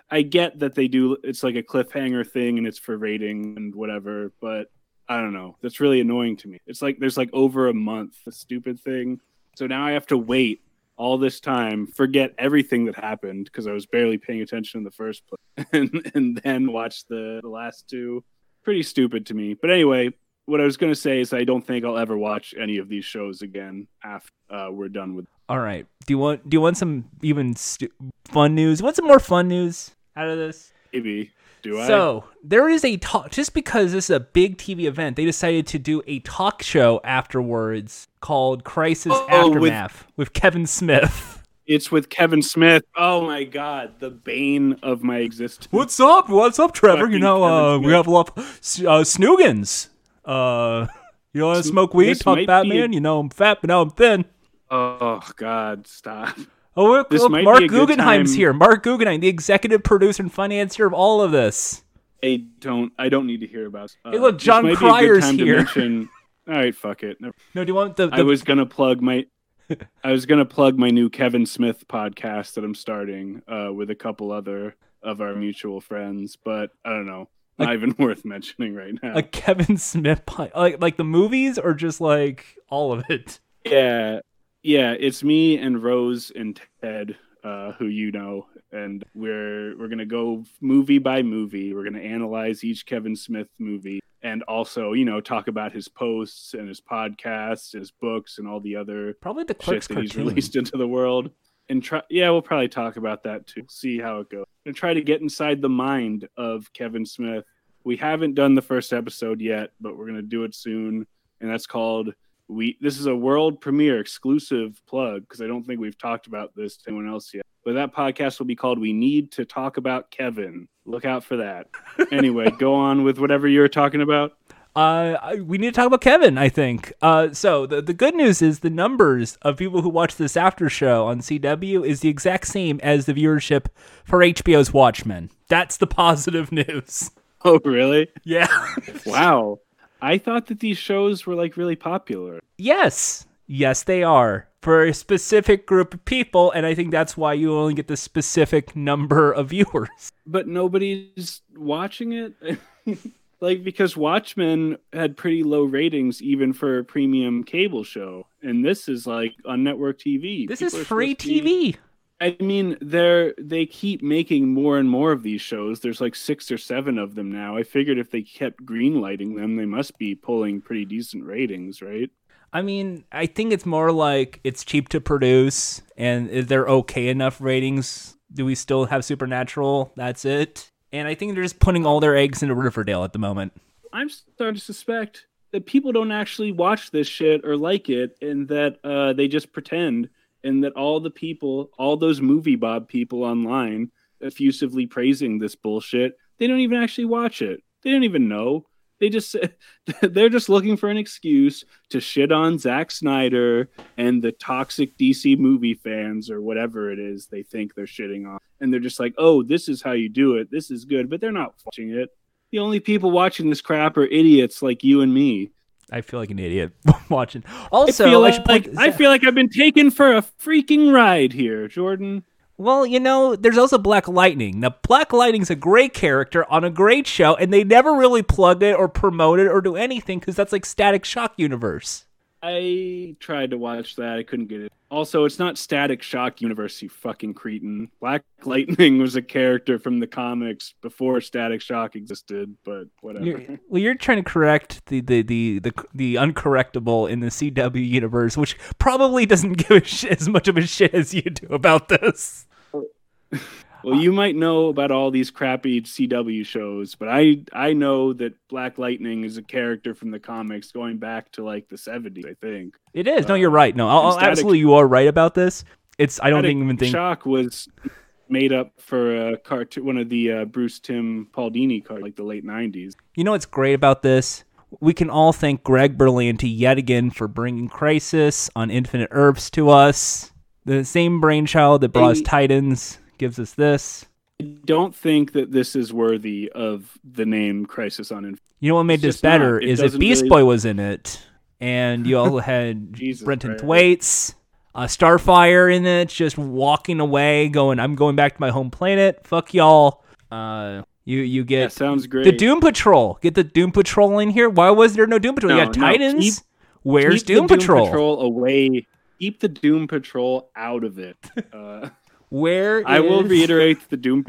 I get that they do. It's like a cliffhanger thing, and it's for rating and whatever. But I don't know. That's really annoying to me. It's like there's like over a month. The stupid thing. So now I have to wait all this time, forget everything that happened because I was barely paying attention in the first place, and, and then watch the, the last two. Pretty stupid to me. But anyway, what I was going to say is I don't think I'll ever watch any of these shows again after uh, we're done with. All right. Do you want do you want some even stu- fun news? You want some more fun news out of this? Maybe do I? So there is a talk. Just because this is a big TV event, they decided to do a talk show afterwards called Crisis Oh, with- Aftermath with, Kevin Smith. it's with Kevin Smith. Oh my God, the bane of my existence. What's up? What's up, Trevor? You know, uh, we have a lot of uh, snoogans. Uh, you want to Sm- smoke weed? this Talk be Batman? a- You know, I'm fat, but now I'm thin. Oh God, stop. Oh, look, look Mark Guggenheim's here. Mark Guggenheim, the executive producer and financier of all of this. I don't. I don't need to hear about. Uh, Hey, look, Jon might be a good Cryer's here. mention- All right, fuck it. No, do you want the? the I was gonna plug my. I was gonna plug my new Kevin Smith podcast that I'm starting uh, with a couple other of our mutual friends, but I don't know. Not even worth mentioning right now. a Kevin Smith like like the movies or just like all of it? Yeah, yeah. It's me and Rose and Ted, uh, who you know, and we're we're gonna go movie by movie. We're gonna analyze each Kevin Smith movie, and also, you know, talk about his posts and his podcasts, his books, and all the other Probably the shit that he's cartoon. released into the world. And try, yeah, we'll probably talk about that too. See how it goes. And try to get inside the mind of Kevin Smith. We haven't done the first episode yet, but we're gonna do it soon, and that's called we. This is a world premiere exclusive plug because I don't think we've talked about this to anyone else yet. But that podcast will be called "We Need to Talk About Kevin." Look out for that. anyway, go on with whatever you're talking about. Uh, we need to talk about Kevin. I think. Uh, so the the good news is the numbers of people who watch this after show on CW is the exact same as the viewership for HBO's Watchmen. That's the positive news. Oh, really? Yeah. Wow. I thought that these shows were like really popular. yes. Yes, they are for a specific group of people, and I think that's why you only get the specific number of viewers. but nobody's watching it. like because Watchmen had pretty low ratings even for a premium cable show, and this is like on network TV. This People is free TV. be- I mean, they're they keep making more and more of these shows. There's like six or seven of them now. I figured if they kept greenlighting them, they must be pulling pretty decent ratings, right? I mean, I think it's more like it's cheap to produce and they're okay enough ratings. Do we still have Supernatural? That's it. And I think they're just putting all their eggs into Riverdale at the moment. I'm starting to suspect that people don't actually watch this shit or like it, and that uh, they just pretend, and that all the people, all those movie Bob people online, effusively praising this bullshit, they don't even actually watch it. They don't even know. They just they're just looking for an excuse to shit on Zack Snyder and the toxic DC movie fans or whatever it is they think they're shitting on, and they're just like, "Oh, this is how you do it. This is good," but they're not watching it The only people watching this crap are idiots like you and me. I feel like an idiot watching. Also, I feel I uh, like, I feel like I've been taken for a freaking ride here, Jordan. Well, you know, there's also Black Lightning. Now, Black Lightning's a great character on a great show, and they never really plug it or promote it or do anything because that's like Static Shock universe. I tried to watch that. I couldn't get it. Also, it's not Static Shock Universe, you fucking cretin. Black Lightning was a character from the comics before Static Shock existed, but whatever. You're, well, you're trying to correct the the, the the the uncorrectable in the CW universe, which probably doesn't give a shit, as much of a shit as you do about this. Well, you might know about all these crappy CW shows, but I I know that Black Lightning is a character from the comics going back to like the 70s, I think. It is. No, you're right. No, I'll, I'll- Static- absolutely, you are right about this. It's. I don't think even think. Shock was made up for a cartoon, one of the uh, Bruce Timm Paul Dini cards, like the late 90s. You know what's great about this? We can all thank Greg Berlanti yet again for bringing Crisis on Infinite Earths to us. The same brainchild that brought us Titans gives us this. I don't think that this is worthy of the name Crisis on Infinite. You know what made It's this not. better is if Beast really- Boy was in it, and you also had Jesus Brenton. Thwaites, uh, Starfire in it, just walking away, going, "I'm going back to my home planet. Fuck y'all." Uh, you you get sounds great. the Doom Patrol. Get the Doom Patrol in here. Why was there no Doom Patrol? you No, got no, Titans. keep- Where's Keep Doom, the Patrol? Doom Patrol away. Keep the Doom Patrol out of it. Uh, Where I will reiterate the Doom.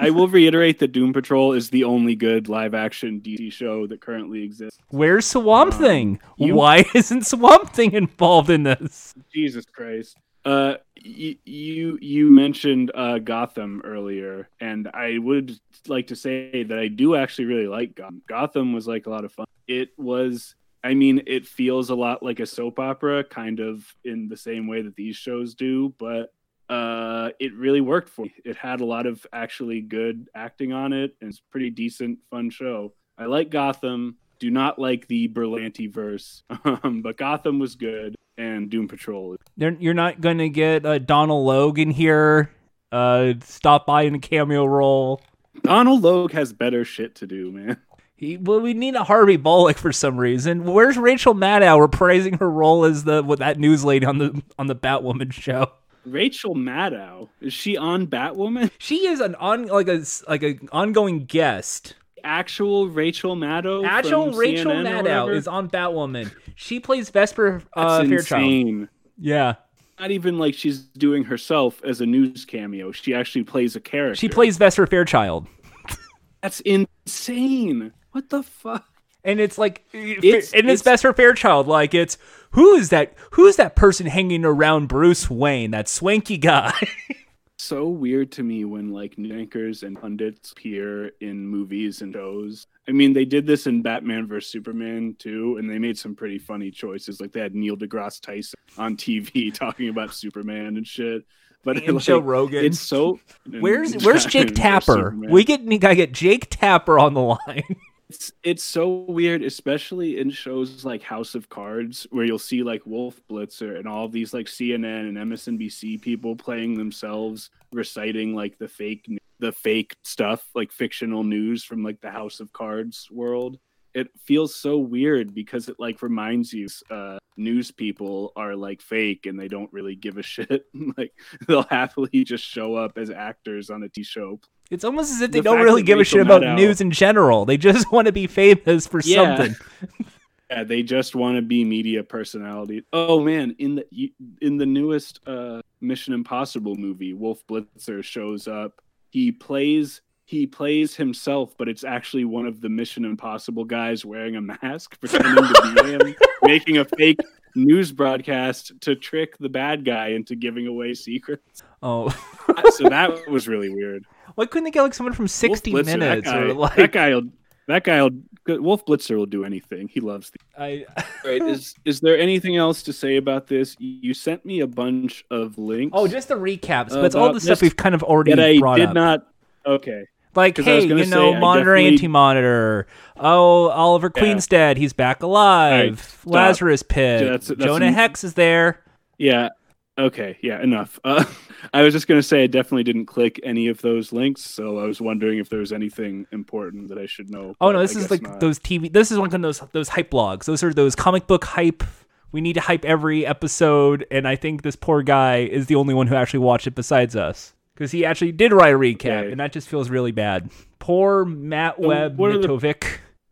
I will reiterate that Doom Patrol is the only good live action DC show that currently exists. Where's Swamp Um, Thing? you- Why isn't Swamp Thing involved in this? Jesus Christ. Uh, y- you you mentioned uh, Gotham earlier, and I would like to say that I do actually really like Gotham. Gotham was like a lot of fun. It was. I mean, it feels a lot like a soap opera, kind of in the same way that these shows do, but uh, it really worked for me. It had a lot of actually good acting on it, and it's a pretty decent, fun show. I like Gotham. Do not like the Berlanti verse, um, but Gotham was good, and Doom Patrol. You're not going to get uh, Donald Logan here. Uh, stop by in a cameo role. Donal Logue has better shit to do, man. He, well, we need a Harvey Bullock for some reason. Where's Rachel Maddow reprising her role as the with that news lady on the on the Batwoman show? Rachel Maddow is she on Batwoman? She is an on like a like a ongoing guest. Actual Rachel Maddow. Actual Rachel CNN Maddow is on Batwoman. She plays Vesper uh, That's Fairchild. insane. Yeah, Not even like she's doing herself as a news cameo. She actually plays a character. she plays Vesper Fairchild. That's insane. What the fuck? And it's like It's- and it's it's- Vesper Fairchild. Like it's who is that? Who's that person hanging around Bruce Wayne? That swanky guy. So weird to me when like anchors and pundits appear in movies and shows. I mean, they did this in Batman vs Superman too, and they made some pretty funny choices. Like they had Neil deGrasse Tyson on TV talking about Superman and shit. But and like, Joe Rogan. it's so. where's Where's Jake Tapper? We get gotta get Jake Tapper on the line. It's it's so weird, especially in shows like House of Cards, where you'll see like Wolf Blitzer and all these like CNN and MSNBC people playing themselves, reciting like the fake the fake stuff, like fictional news from like the House of Cards world. It feels so weird because it like reminds you uh, news people are like fake and they don't really give a shit. like they'll happily just show up as actors on a T show. It's almost as if they The don't really give a shit about Maddow- news in general. They just want to be famous for Yeah. something. Yeah, they just want to be media personality. Oh man, in the in the newest uh, Mission Impossible movie, Wolf Blitzer shows up. He plays he plays himself, but it's actually one of the Mission Impossible guys wearing a mask, pretending to be him, making a fake news broadcast to trick the bad guy into giving away secrets. Oh, so that was really weird. why couldn't they get like someone from 60 Blitzer, Minutes that guy, or like that guy'll that guy'll Wolf Blitzer will do anything. He loves the I Right. Is is there anything else to say about this? You sent me a bunch of links. Oh, just the recaps, but it's all the stuff we've kind of already that I brought did up. not. Okay. Like, 'cause I was hey, you know, say, monitor, definitely- anti-monitor. Oh, Oliver Yeah. Queen's dead. He's back alive. stop. Lazarus Pit. That's- that's Jonah an- Hex is there. Yeah. Okay. Yeah. Enough. Uh, I was just gonna say I definitely didn't click any of those links, so I was wondering if there was anything important that I should know. Oh no, this I is like not. those TV. This is one of those those hype blogs. Those are those comic book hype. We need to hype every episode, and I think this poor guy is the only one who actually watched it besides us because he actually did write a recap, Okay. and that just feels really bad. Poor Matt So Webb what are the-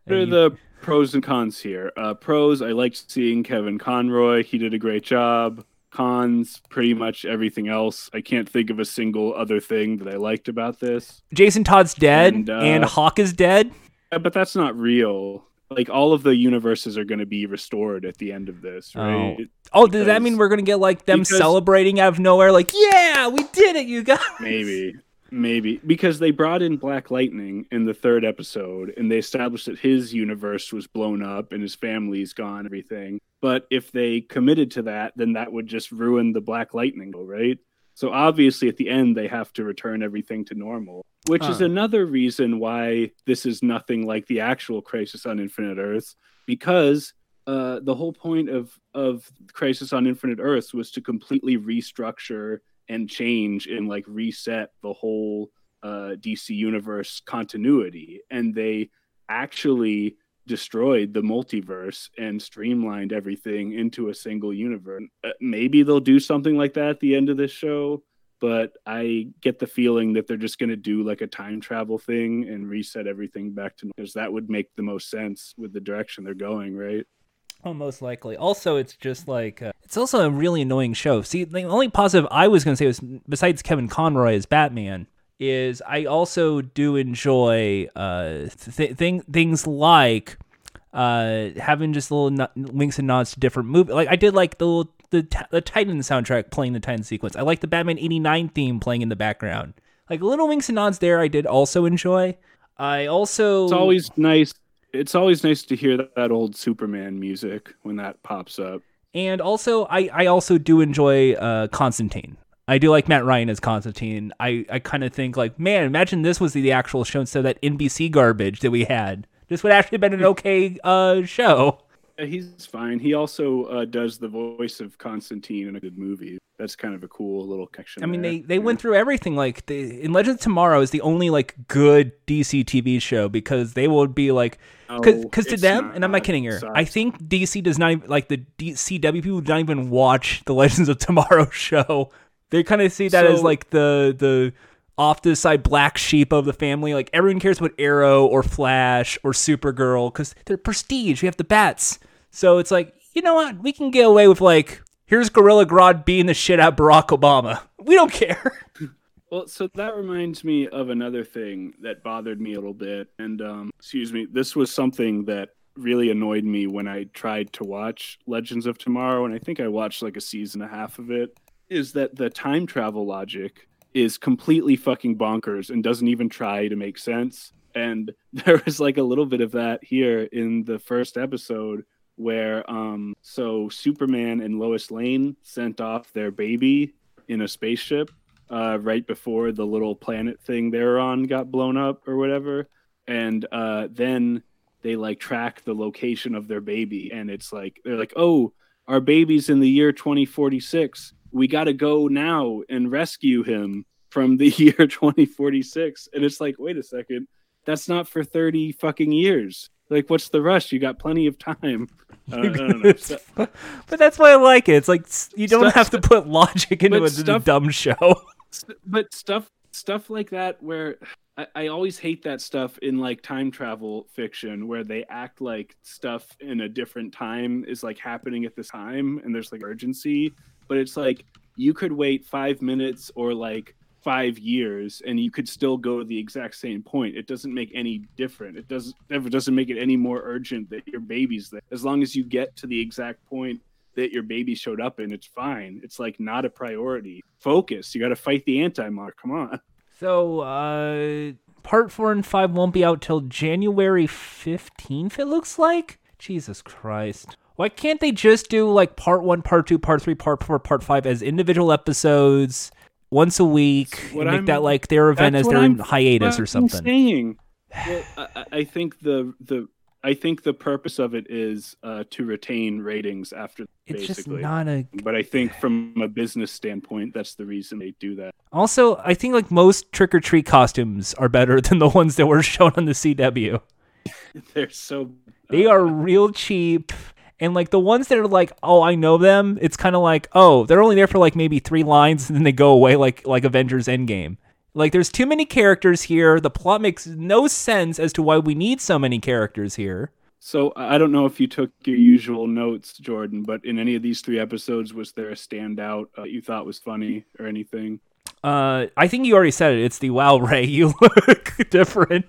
What are the pros and cons here? Uh, pros, I liked seeing Kevin Conroy. He did a great job. Cons, pretty much everything else. I can't think of a single other thing that I liked about this. Jason Todd's dead, And, uh, and Hawk is dead. But that's not real. Like all of the universes are going to be restored at the end of this, oh. right? Oh, does that mean we're gonna get like them because- celebrating out of nowhere? Like, yeah, we did it, you guys. Maybe. Maybe. Because they brought in Black Lightning in the third episode and they established that his universe was blown up and his family's gone, everything. But if they committed to that, then that would just ruin the Black Lightning, right? So obviously at the end they have to return everything to normal, which is another reason why this is nothing like the actual Crisis on Infinite Earths because uh, the whole point of of Crisis on Infinite Earths was to completely restructure and change and like reset the whole uh, DC universe continuity, and they actually destroyed the multiverse and streamlined everything into a single universe. Uh, maybe they'll do something like that at the end of this show, but I get the feeling that they're just going to do like a time travel thing and reset everything back to because that would make the most sense with the direction they're going, right? Oh, most likely. Also, it's just like uh, it's also a really annoying show. See, the only positive I was going to say was besides Kevin Conroy as Batman is I also do enjoy uh th- thing things like uh having just little no- links and nods to different movies. Like I did like the little, the the Titan soundtrack playing the Titan sequence. I like the Batman '89 theme playing in the background. Like little winks and nods there. I did also enjoy. I also It's always nice. It's always nice to hear that, that old Superman music when that pops up. And also, I, I also do enjoy uh, Constantine. I do like Matt Ryan as Constantine. I, I kind of think like, man, imagine this was the actual show instead of that NBC garbage that we had. This would actually have been an okay uh, show. He's fine. He also uh, does the voice of Constantine in a good movie. That's kind of a cool little connection. I mean, there. they, they went through everything. Like, the, in Legends of Tomorrow is the only like good DC TV show because they would be like, because to them, not. and I'm not kidding here. I think DC does not even like the D- CW people do not even watch the Legends of Tomorrow show. They kind of see that as like the the off to the side black sheep of the family. Like everyone cares about Arrow or Flash or Supergirl because they're prestige. We have the bats, so it's like you know what? We can get away with like here's Gorilla Grodd beating the shit out Barack Obama. We don't care. Well, so that reminds me of another thing that bothered me a little bit. And, um, excuse me, this was something that really annoyed me when I tried to watch Legends of Tomorrow. And I think I watched like a season and a half of it. Is that the time travel logic is completely fucking bonkers and doesn't even try to make sense. And there was like a little bit of that here in the first episode where um so Superman and Lois Lane sent off their baby in a spaceship uh, right before the little planet thing they're on got blown up or whatever. And uh, then they like track the location of their baby. And it's like, they're like, oh, our baby's in the year 2046. We got to go now and rescue him from the year 2046. And it's like, wait a second. That's not for 30 fucking years. Like, what's the rush? You got plenty of time. Uh, I don't know. So- but that's why I like it. It's like you don't Stuff- have to put logic into a, stuff- dumb show. But stuff stuff like that where I, I always hate that stuff in like time travel fiction where they act like stuff in a different time is like happening at this time and there's like urgency but it's like you could wait five minutes or like five years and you could still go to the exact same point it doesn't make any different it doesn't ever doesn't make it any more urgent that your baby's there as long as you get to the exact point that your baby showed up in, it's fine. It's like not a priority. Focus. You got to fight the anti-mark. Come on. So, uh, part four and five won't be out till January 15th, it looks like? Jesus Christ. Why can't they just do like part one, part two, part three, part four, part five as individual episodes once a week? make I'm- that like their event as their I'm hiatus or something. Saying. Well, I, I- think the the I think the purpose of it is uh, to retain ratings after It's just not a. But I think from a business standpoint, that's the reason they do that. Also, I think like most trick or treat costumes are better than the ones that were shown on the CW. They're so They are real cheap. And like the ones that are like, oh, I know them, it's kind of like, oh, they're only there for like maybe three lines and then they go away like like Avengers Endgame. Like there's too many characters here. The plot makes no sense as to why we need so many characters here. So I don't know if you took your usual notes, Jordan, but in any of these three episodes, was there a standout uh, you thought was funny or anything? Uh, I think you already said it. It's the wow, Ray, you look different.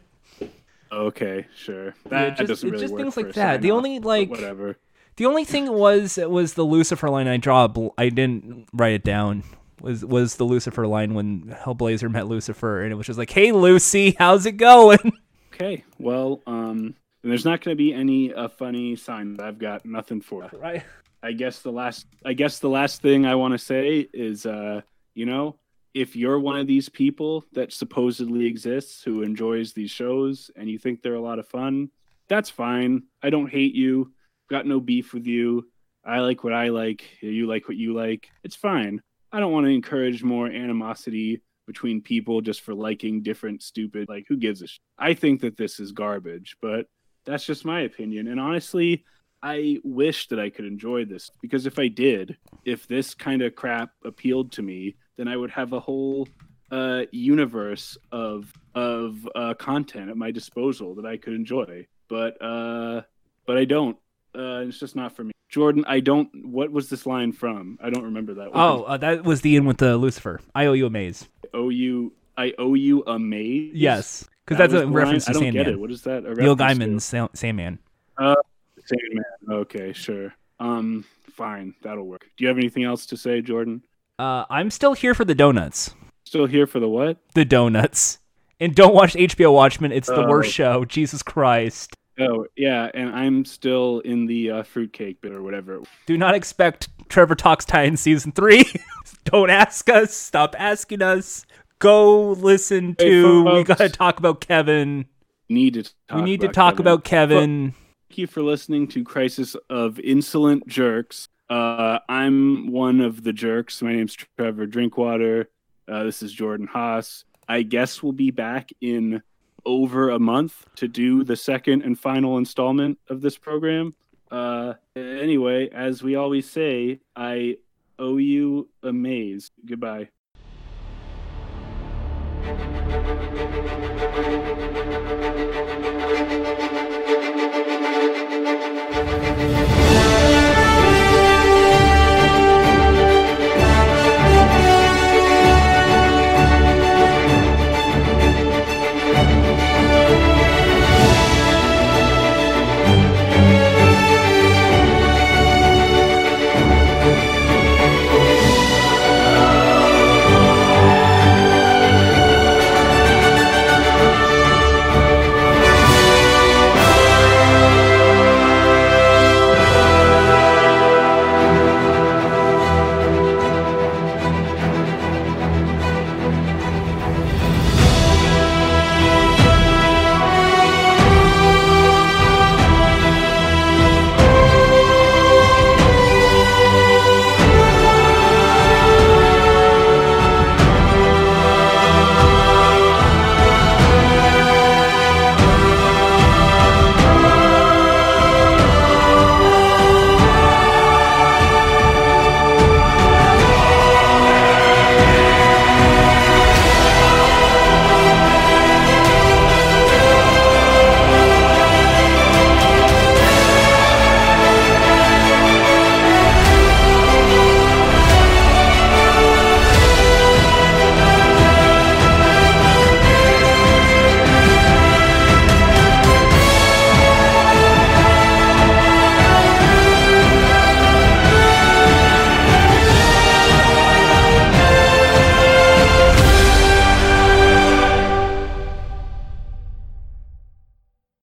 Okay, sure. Yeah, That doesn't it's really just work things like that. The only, like- whatever. The only thing was was the Lucifer line I draw. a bl- I didn't write it down. Was was the Lucifer line when Hellblazer met Lucifer, and it was just like, "Hey Lucy, how's it going?" Okay, well, um, and there's not going to be any uh, funny sign. I've got nothing for. it. right. I guess the last I guess the last thing I want to say is uh you know if you're one of these people that supposedly exists who enjoys these shows and you think they're a lot of fun that's fine I don't hate you got no beef with you. I like what I like. You like what you like. It's fine. I don't want to encourage more animosity between people just for liking different stupid like who gives a sh- I think that this is garbage but that's just my opinion. And honestly I wish that I could enjoy this because if I did, if this kind of crap appealed to me, then I would have a whole uh, universe of of uh, content at my disposal that I could enjoy. But uh, but I don't. Uh, it's just not for me. Jordan, I don't. What was this line from? I don't remember that. One. Oh, uh, that was the end with the Lucifer. I owe you a maze. I owe you. I owe you a maze. Yes, because That that's a reference line? to I don't get it. What is that? Neil reference to? Gaiman's Sa- Sandman. Sandman. Okay, sure. Um, fine. That'll work. Do you have anything else to say, Jordan? Uh, I'm still here for the donuts. Still here for the what? The donuts. And don't watch HBO Watchmen. It's the Oh. worst show. Jesus Christ. Oh, yeah, and I'm still in the uh, fruitcake bit or whatever. Do not expect Trevor Talks Titan season three. don't ask us. Stop asking us. Go listen Hey, to. we gotta talk about Kevin. Need to talk we need to talk Kevin. about Kevin. Thank you for listening to Crisis of Insolent Jerks. Uh, I'm one of the jerks. My name's Trevor Drinkwater. Uh, this is Jordan Haas. I guess we'll be back in over a month to do the second and final installment of this program. Uh, anyway, as we always say, I owe you a maze. Goodbye.